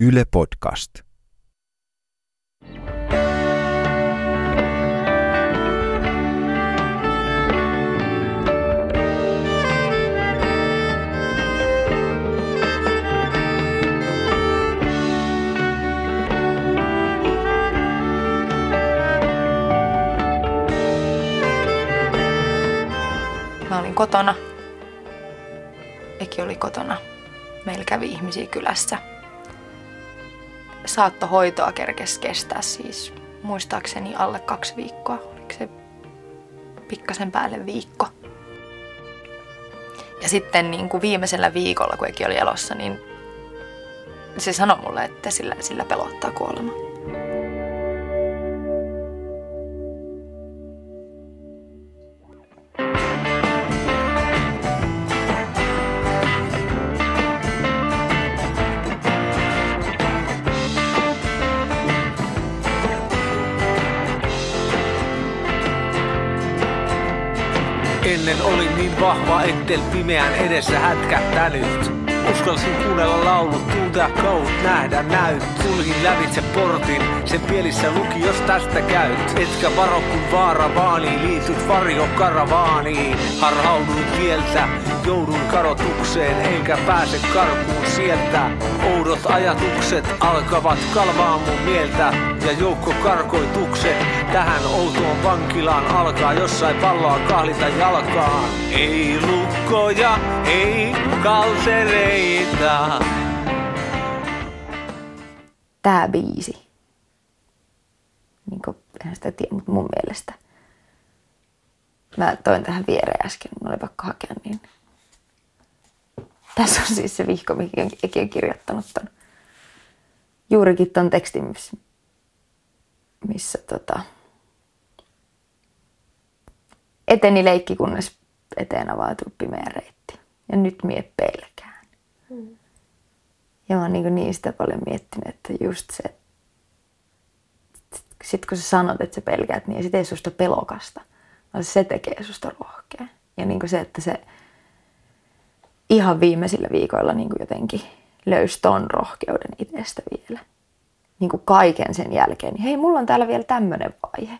Yle Podcast. Mä olin kotona. Eki oli kotona. Meillä kävi ihmisiä kylässä. Saattohoitoa kerkes kestää siis muistaakseni alle kaksi viikkoa. Oliko se pikkasen päälle viikko. Ja sitten niin kuin viimeisellä viikolla, kun Eki oli elossa, niin se sanoi mulle, että sillä, sillä pelottaa kuolema. Ennen oli niin vahva, ettel pimeän edessä hätkähtänyt. Uskalsin kuunnella laulut, tuntea kaut, nähdä näyt. Sulhin lävitse portin, sen pielissä luki, jos tästä käyt. Etkä varo kun vaara vaanii, liityt varjo karavaaniin. Harhauduin tieltä, joudun kadotukseen, enkä pääse karkuun sieltä. Oudot ajatukset alkavat kalvaa mun mieltä ja joukko karkoitukset tähän outoon vankilaan alkaa jossain palloa kahlita jalkaan. Ei lukkoja, ei kalsereita. Tää biisi. Niin kuin, en sitä tiedä, mutta mun mielestä. Mä toin tähän viereen äsken, mun oli pakko hakea niin. Tässä on siis se vihko, mikä Eki on kirjoittanut ton. Juurikin ton tekstin, missä tota, eteni leikki, kunnes eteen avautui pimeä reitti. Ja nyt mie pelkään. Mm. Ja mä oon niin, niin sitä paljon miettinyt, että just se, sit kun sä sanot, että sä pelkäät, niin se tee susta pelokasta, vaan se tekee susta rohkea. Ja niin se, että se ihan viimeisillä viikoilla niin jotenkin löysi ton rohkeuden itsestä vielä. Niin kuin kaiken sen jälkeen, niin hei, mulla on täällä vielä tämmöinen vaihe.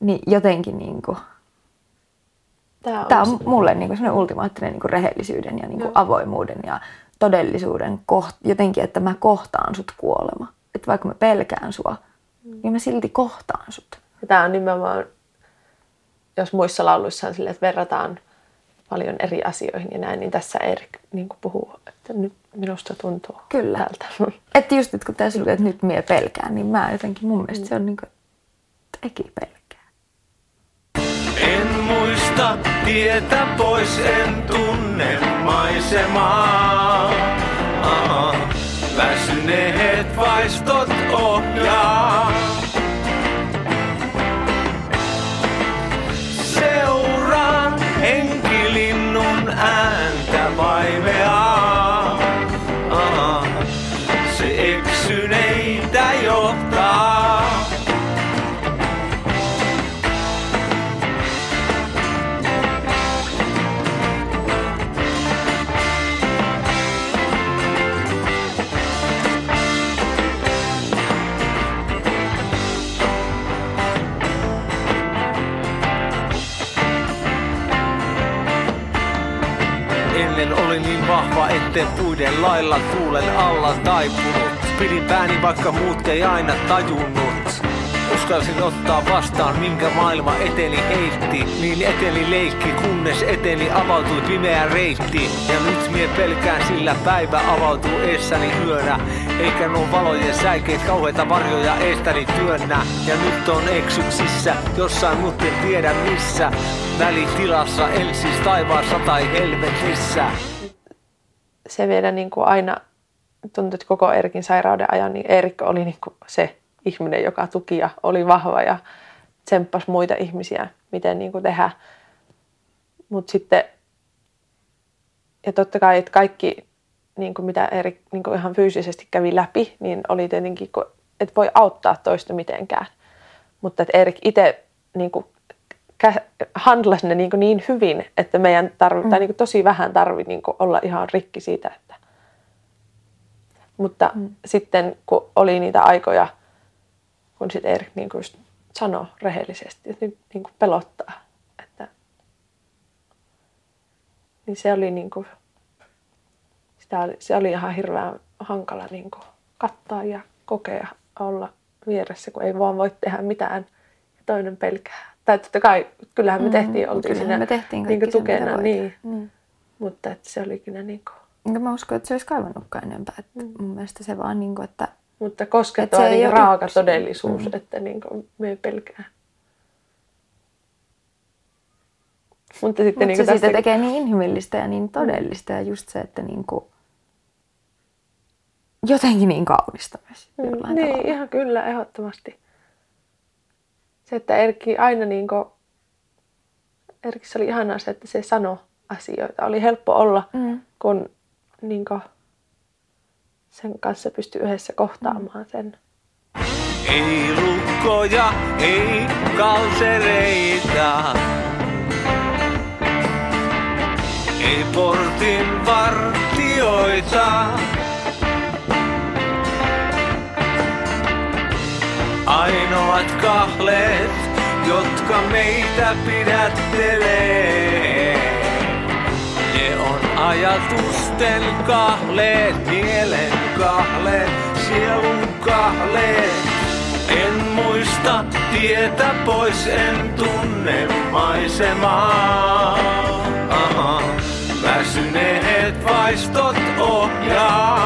Niin jotenkin niin kuin, Tämä on, Tämä on mulle niin kuin ultimaattinen niin kuin rehellisyyden ja niin kuin avoimuuden ja todellisuuden koht, jotenkin, että mä kohtaan sut kuolema. Että vaikka mä pelkään sua, niin mä silti kohtaan sut. Ja tämä on nimenomaan, jos muissa lauluissa on silleen, että verrataan paljon eri asioihin ja näin, niin tässä Erik niin kuin puhuu, että nyt minusta tuntuu Kyllä. tältä. Että just nyt kun tässä lukee, että nyt mie pelkään, niin mä jotenkin mun mielestä se on niin kuin, että pelkää. En muista tietä pois, en tunne maisemaa. Aha. Väsyneet vaistot ohjaa. Ennen oli niin vahva, etten puiden lailla tuulen alla taipunut. Pidin pääni, vaikka muut ei aina tajunnut. Uskalsin ottaa vastaan, minkä maailma eteni heitti. Niin eteni leikki, kunnes eteni avautui pimeä reitti. Ja nyt mie pelkään, sillä päivä avautuu eessäni yönä. Eikä nuo valojen säikeet kauheita varjoja eestäni työnnä. Ja nyt on eksyksissä, jossain mut en tiedä missä. Välitilassa, en siis taivaassa tai helvetissä. Se vielä niin kuin aina tuntui, että koko Erikin sairauden ajan, niin Erik oli niin kuin se ihminen, joka tuki ja oli vahva ja tsemppasi muita ihmisiä, miten niin kuin tehdä. Mutta sitten, ja totta kai, että kaikki, niin kuin mitä Erik niin kuin ihan fyysisesti kävi läpi, niin oli tietenkin, että voi auttaa toista mitenkään. Mutta että Erik itse niin kuin, handlasi ne niin, kuin niin hyvin, että meidän tarvi, mm. tai niin kuin tosi vähän tarvi niin kuin olla ihan rikki siitä, että Mutta mm. sitten kun oli niitä aikoja, kun sitten Erik niin kuin just sanoi rehellisesti, että nyt niin kuin pelottaa, että niin se oli niin kuin, sitä oli, se oli ihan hirveän hankala niin kuin kattaa ja kokea olla vieressä, kun ei vaan voi tehdä mitään ja toinen pelkää. Tai totta kai, kyllähän me mm, tehtiin, mm, oltiin siinä me tehtiin niin tukena, se, niin. Mm. mutta että se oli kyllä niin kuin... Mä usko, että se olisi kaivannutkaan enempää. Että mm. Mun mielestä se vaan, niin kuin, että... Mutta koskettava niin raaka yksin. todellisuus, mm. että niin kuin, me pelkää. Mutta sitten Mut niin se tästä... siitä tekee niin inhimillistä ja niin todellista ja just se, että niin kuin, jotenkin niin kaunista myös. Mm, niin, tavalla. ihan kyllä, ehdottomasti. Se, että Erkki aina niin kuin, Erkissä oli ihanaa se, että se sanoi asioita. Oli helppo olla, mm. kun niin kuin, sen kanssa pystyi yhdessä kohtaamaan sen. Ei lukkoja, ei kalsereita. Ei portin vartioita. Ainoat kahleet, jotka meitä pidättelee. Ajatusten kahleet, mielen kahleet, sielun kahleet. En muista tietä pois, en tunne maisemaa. Väsyneet vaistot ohjaa.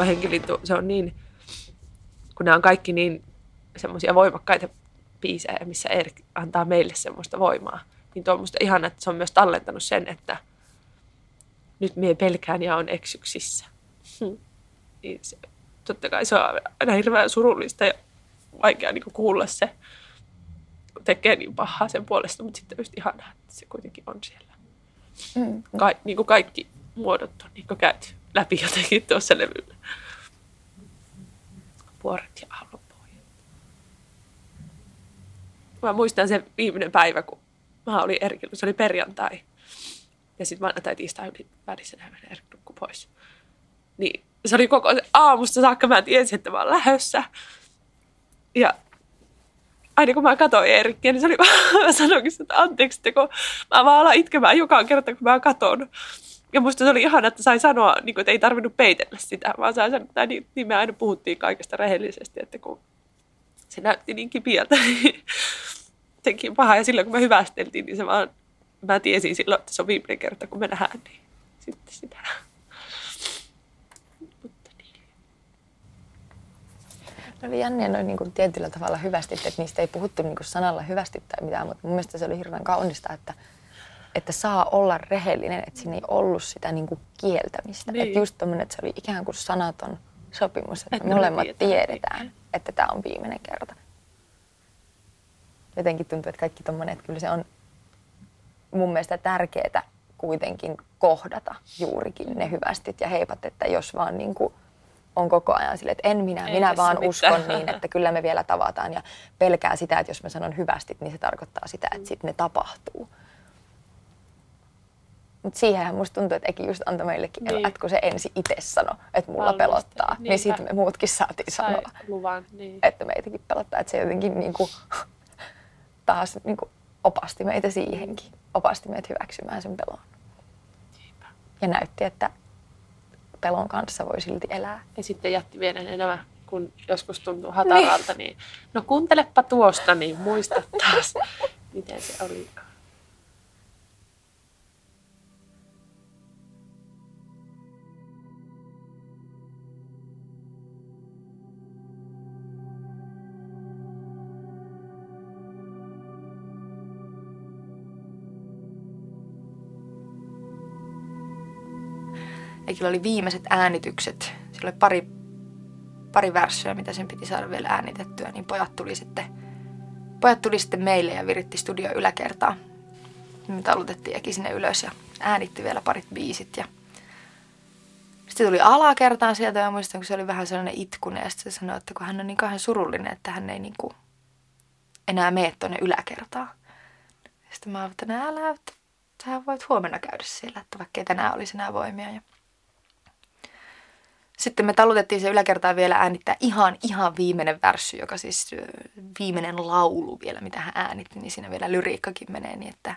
Tuo henkilintu, se on niin, kun nämä on kaikki niin semmoisia voimakkaita biisejä, missä Erik antaa meille semmoista voimaa. Niin tuo on musta ihana, että se on myös tallentanut sen, että nyt mie pelkään ja on eksyksissä. Hmm. Niin se, totta kai se on aina hirveän surullista ja vaikea niin kuulla se tekee niin pahaa sen puolesta, mutta sitten just ihanaa, että se kuitenkin on siellä. Mm. Ka- niin kuin kaikki muodot on niin kuin käyty läpi jotenkin tuossa levyllä. Vuoret ja aallonpohjat. Mä muistan sen viimeinen päivä, kun mä olin Erkillä, se oli perjantai. Ja sitten maanantai tiistai oli välissä Erik nukku pois. Niin se oli koko aamusta saakka, mä tiesin, että mä oon lähössä. Ja aina kun mä katsoin Erikkiä, niin se oli vaan, mä sanoinkin, että anteeksi, että kun mä vaan alan itkemään joka kerta, kun mä katson. Ja musta se oli ihana, että sai sanoa, niin kuin, että ei tarvinnut peitellä sitä, vaan sai sanoa, että niin, niin me aina puhuttiin kaikesta rehellisesti, että kun se näytti niin kipiältä, niin tekin paha. Ja silloin kun me hyvästeltiin, niin se vaan, mä tiesin silloin, että se on viimeinen kerta, kun me nähdään, niin sitten sitä. Ne oli jänniä noin niin kuin tietyllä tavalla hyvästi, että niistä ei puhuttu niin kuin sanalla hyvästi tai mitään, mutta mun mielestä se oli hirveän kaunista, että, että saa olla rehellinen, että siinä ei ollut sitä niin kuin kieltämistä. Niin. Että just tommonen, että se oli ikään kuin sanaton sopimus, että, että molemmat me tiedetään, niin. että tämä on viimeinen kerta. Jotenkin tuntuu, että kaikki tommonen, että kyllä se on mun mielestä tärkeää kuitenkin kohdata juurikin ne hyvästit ja heipat, että jos vaan niin kuin on koko ajan sille, että en minä, Ei minä vaan mitään. uskon niin, että kyllä me vielä tavataan ja pelkää sitä, että jos mä sanon hyvästi, niin se tarkoittaa sitä, että sitten ne tapahtuu. Mutta siihenhän musta tuntuu, että Eki just antoi meillekin niin. että kun se ensi itse sanoi, että mulla Valmasti. pelottaa, niin, niin sitten me muutkin saatiin Sai sanoa, luvan, niin. että meitäkin pelottaa. Että se jotenkin niinku, taas niinku, opasti meitä siihenkin, opasti meitä hyväksymään sen pelon. Ja näytti, että pelon kanssa voi silti elää. Ja sitten jätti vielä enemmän, kun joskus tuntuu hataralta, niin. niin no kuuntelepa tuosta, niin muista taas, miten se oli. Eikillä oli viimeiset äänitykset. Sillä oli pari, pari värssyä, mitä sen piti saada vielä äänitettyä, niin pojat tuli sitten, pojat tuli sitten meille ja viritti studio yläkertaa. Me talutettiin Eki sinne ylös ja äänitti vielä parit biisit ja Sitten tuli alakertaan sieltä ja muistan, kun se oli vähän sellainen itkunen ja sitten se sanoi, että kun hän on niin kauhean surullinen, että hän ei niin kuin enää mene tuonne yläkertaan. Sitten mä ajattelin, että älä, että sä voit huomenna käydä siellä, että vaikka ei tänään olisi enää voimia. Ja sitten me talutettiin se yläkertaan vielä äänittää ihan, ihan viimeinen värssy, joka siis viimeinen laulu vielä, mitä hän äänitti, niin siinä vielä lyriikkakin menee niin, että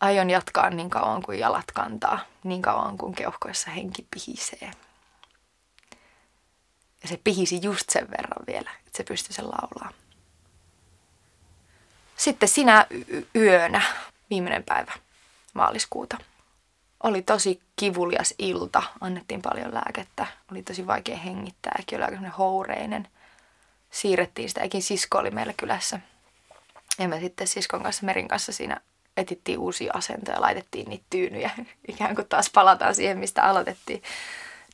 aion jatkaa niin kauan kuin jalat kantaa, niin kauan kuin keuhkoissa henki pihisee. Ja se pihisi just sen verran vielä, että se pystyi sen laulaa. Sitten sinä yönä, viimeinen päivä maaliskuuta, oli tosi kivulias ilta, annettiin paljon lääkettä, oli tosi vaikea hengittää, äki oli aika houreinen. Siirrettiin sitä, äkin sisko oli meillä kylässä. Ja me sitten siskon kanssa, Merin kanssa siinä etittiin uusia asentoja, laitettiin niitä tyynyjä. Ikään kuin taas palataan siihen, mistä aloitettiin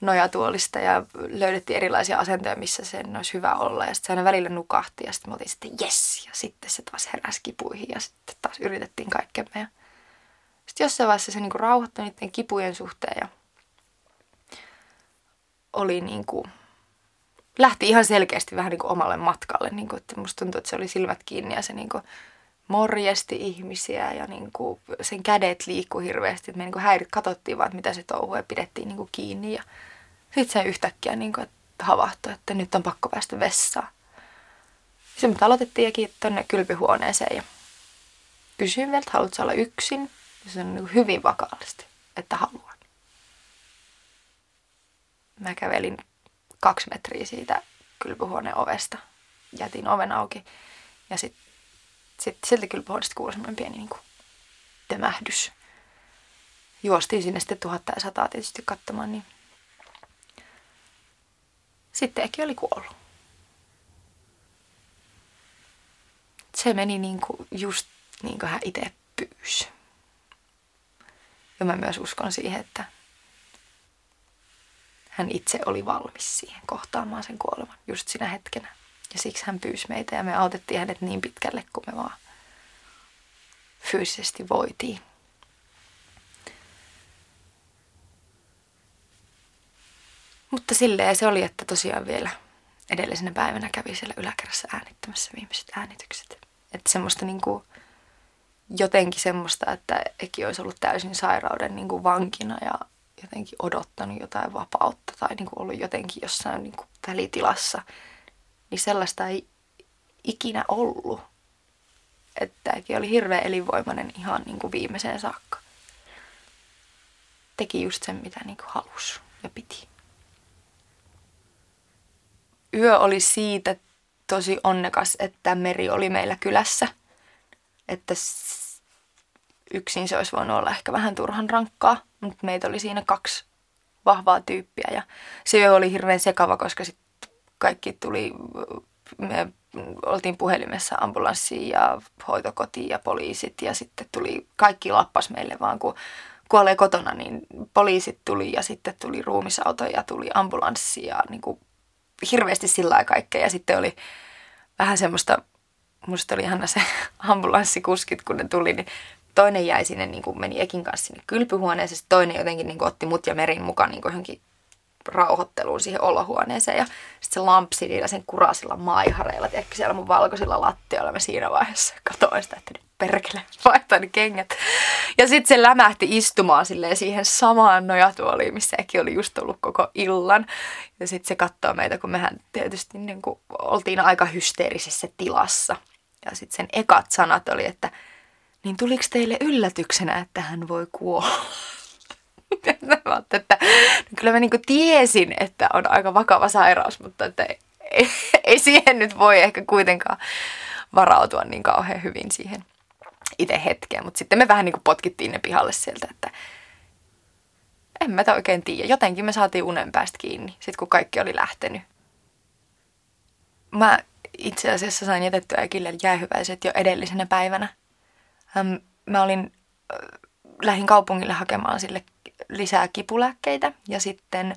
nojatuolista ja löydettiin erilaisia asentoja, missä sen olisi hyvä olla. Ja sitten se aina välillä nukahti ja sitten me oltiin sitten yes. Ja sitten se taas heräsi kipuihin ja sitten taas yritettiin kaikkemme. Ja sitten jossain vaiheessa se niinku rauhoittui niiden kipujen suhteen ja oli niinku, lähti ihan selkeästi vähän niinku omalle matkalle. Niinku, että musta tuntui, että se oli silmät kiinni ja se niinku morjesti ihmisiä ja niinku sen kädet liikkui hirveästi. Me niinku häirit katsottiin vaan, että mitä se touhuu ja pidettiin niinku kiinni. Ja sitten se yhtäkkiä niinku, että havahtui, että nyt on pakko päästä vessaan. Sitten me aloitettiin tuonne kylpyhuoneeseen ja kysyin vielä, että haluatko olla yksin. Se on niin hyvin vakaallisesti, että haluan. Mä kävelin kaksi metriä siitä kylpyhuoneen ovesta. Jätin oven auki. Ja sitten sit, sieltä kylpyhuoneesta kuului semmoinen pieni niin kuin, tömähdys. Juostiin sinne sitten tuhatta ja sataa tietysti katsomaan, niin sitten Eki oli kuollut. Se meni niin kuin just niin kuin hän itse pyysi. Ja mä myös uskon siihen, että hän itse oli valmis siihen kohtaamaan sen kuoleman just sinä hetkenä. Ja siksi hän pyysi meitä ja me autettiin hänet niin pitkälle kuin me vaan fyysisesti voitiin. Mutta silleen se oli, että tosiaan vielä edellisenä päivänä kävi siellä yläkerrassa äänittämässä viimeiset äänitykset. Että semmoista niinku, jotenkin semmoista, että Eki olisi ollut täysin sairauden niin kuin vankina ja jotenkin odottanut jotain vapautta tai niin kuin ollut jotenkin jossain niin kuin välitilassa, niin sellaista ei ikinä ollut. Että Eki oli hirveän elinvoimainen ihan niin kuin viimeiseen saakka. Teki just sen, mitä niin kuin halusi ja piti. Yö oli siitä tosi onnekas, että Meri oli meillä kylässä – että yksin se olisi voinut olla ehkä vähän turhan rankkaa, mutta meitä oli siinä kaksi vahvaa tyyppiä ja se oli hirveän sekava, koska sitten kaikki tuli, me oltiin puhelimessa ambulanssiin ja hoitokotiin ja poliisit ja sitten tuli, kaikki lappas meille vaan kun kuolee kotona, niin poliisit tuli ja sitten tuli ruumisauto ja tuli ambulanssi ja niin kuin hirveästi sillä kaikkea. Ja sitten oli vähän semmoista musta oli ihana se ambulanssikuskit, kun ne tuli, niin toinen jäi sinne, niin kuin meni Ekin kanssa sinne kylpyhuoneeseen, toinen jotenkin niin kuin otti mut ja Merin mukaan niin kuin johonkin rauhoitteluun siihen olohuoneeseen ja sitten se lampsi niillä sen kurasilla maihareilla, tiedätkö, siellä mun valkoisilla lattioilla mä siinä vaiheessa katoin sitä, että nyt perkele, vaihtaa ne kengät. Ja sitten se lämähti istumaan silleen siihen samaan nojatuoliin, missä Eki oli just ollut koko illan. Ja sitten se katsoo meitä, kun mehän tietysti niin kuin oltiin aika hysteerisessä tilassa. Ja sitten sen ekat sanat oli, että niin tuliko teille yllätyksenä, että hän voi kuolla? mä että no kyllä mä niinku tiesin, että on aika vakava sairaus, mutta että ei, ei siihen nyt voi ehkä kuitenkaan varautua niin kauhean hyvin siihen itse hetkeen. Mutta sitten me vähän niin kuin potkittiin ne pihalle sieltä, että en mä oikein tiedä. Jotenkin me saatiin unen päästä kiinni, sit kun kaikki oli lähtenyt. Mä itse asiassa sain jätettyä Ekille jäähyväiset jo edellisenä päivänä. Mä olin, lähin kaupungille hakemaan sille lisää kipulääkkeitä ja sitten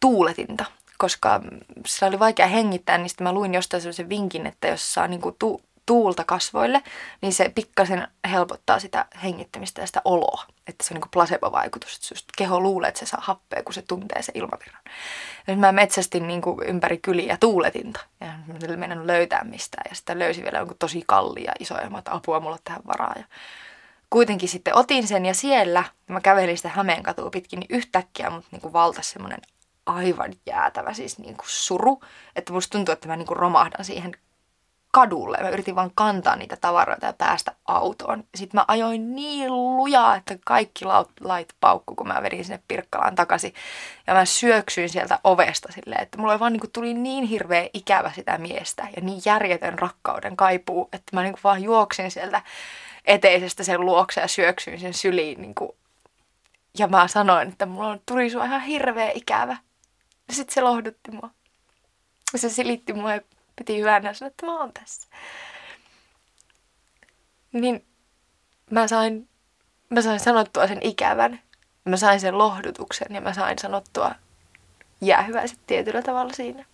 tuuletinta, koska sillä oli vaikea hengittää, niin sitten mä luin jostain sellaisen vinkin, että jos saa niin kuin tu- tuulta kasvoille, niin se pikkasen helpottaa sitä hengittämistä ja sitä oloa. Että se on niin placebo-vaikutus, että just keho luulee, että se saa happea, kun se tuntee se ilmavirran. Ja mä metsästin niin ympäri kyliä tuuletinta ja mennyt löytää mistään. Ja sitten löysin vielä jonkun tosi kallia isoja, että apua mulla tähän varaa. Ja kuitenkin sitten otin sen ja siellä, mä kävelin sitä Hämeenkatua pitkin, niin yhtäkkiä mut niin kuin valtasi semmoinen aivan jäätävä siis niin suru, että musta tuntuu, että mä niin romahdan siihen kadulle. Mä yritin vaan kantaa niitä tavaroita ja päästä autoon. Sitten mä ajoin niin lujaa, että kaikki lait paukku, kun mä vedin sinne Pirkkalaan takaisin. Ja mä syöksyin sieltä ovesta silleen, että mulle vaan niin tuli niin hirveä ikävä sitä miestä ja niin järjetön rakkauden kaipuu, että mä niin vaan juoksin sieltä eteisestä sen luokse ja syöksyin sen syliin. Niin kuin. Ja mä sanoin, että mulla tuli sua ihan hirveä ikävä. Ja sitten se lohdutti mua. Se silitti mua ja piti hyvänä sanoa, että mä oon tässä. Niin mä sain, mä sain sanottua sen ikävän. Mä sain sen lohdutuksen ja mä sain sanottua jäähyväiset tietyllä tavalla siinä.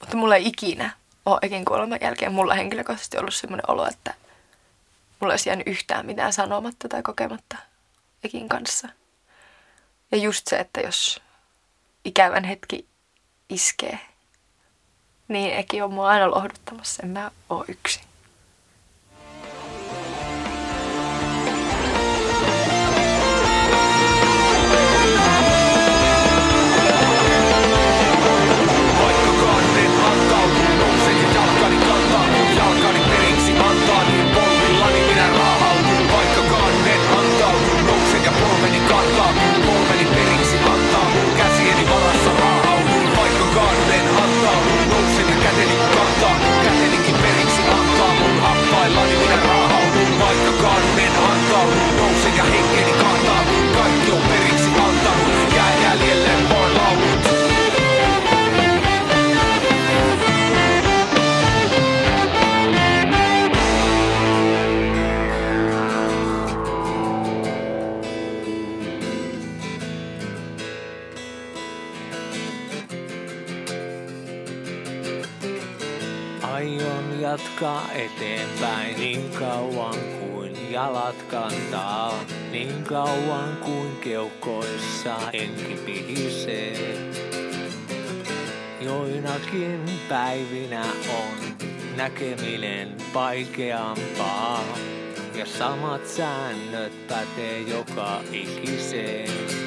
Mutta mulla ei ikinä ole Ekin kuoleman jälkeen mulla henkilökohtaisesti ollut sellainen olo, että mulla olisi jäänyt yhtään mitään sanomatta tai kokematta Ekin kanssa. Ja just se, että jos ikävän hetki iskee, niin Eki on mua aina lohduttamassa, en mä oo yksin. Jatkaa eteenpäin niin kauan kuin jalat kantaa. Niin kauan kuin keuhkoissa henki pihisee. Joinakin päivinä on näkeminen vaikeampaa. Ja samat säännöt pätee joka ikiseen.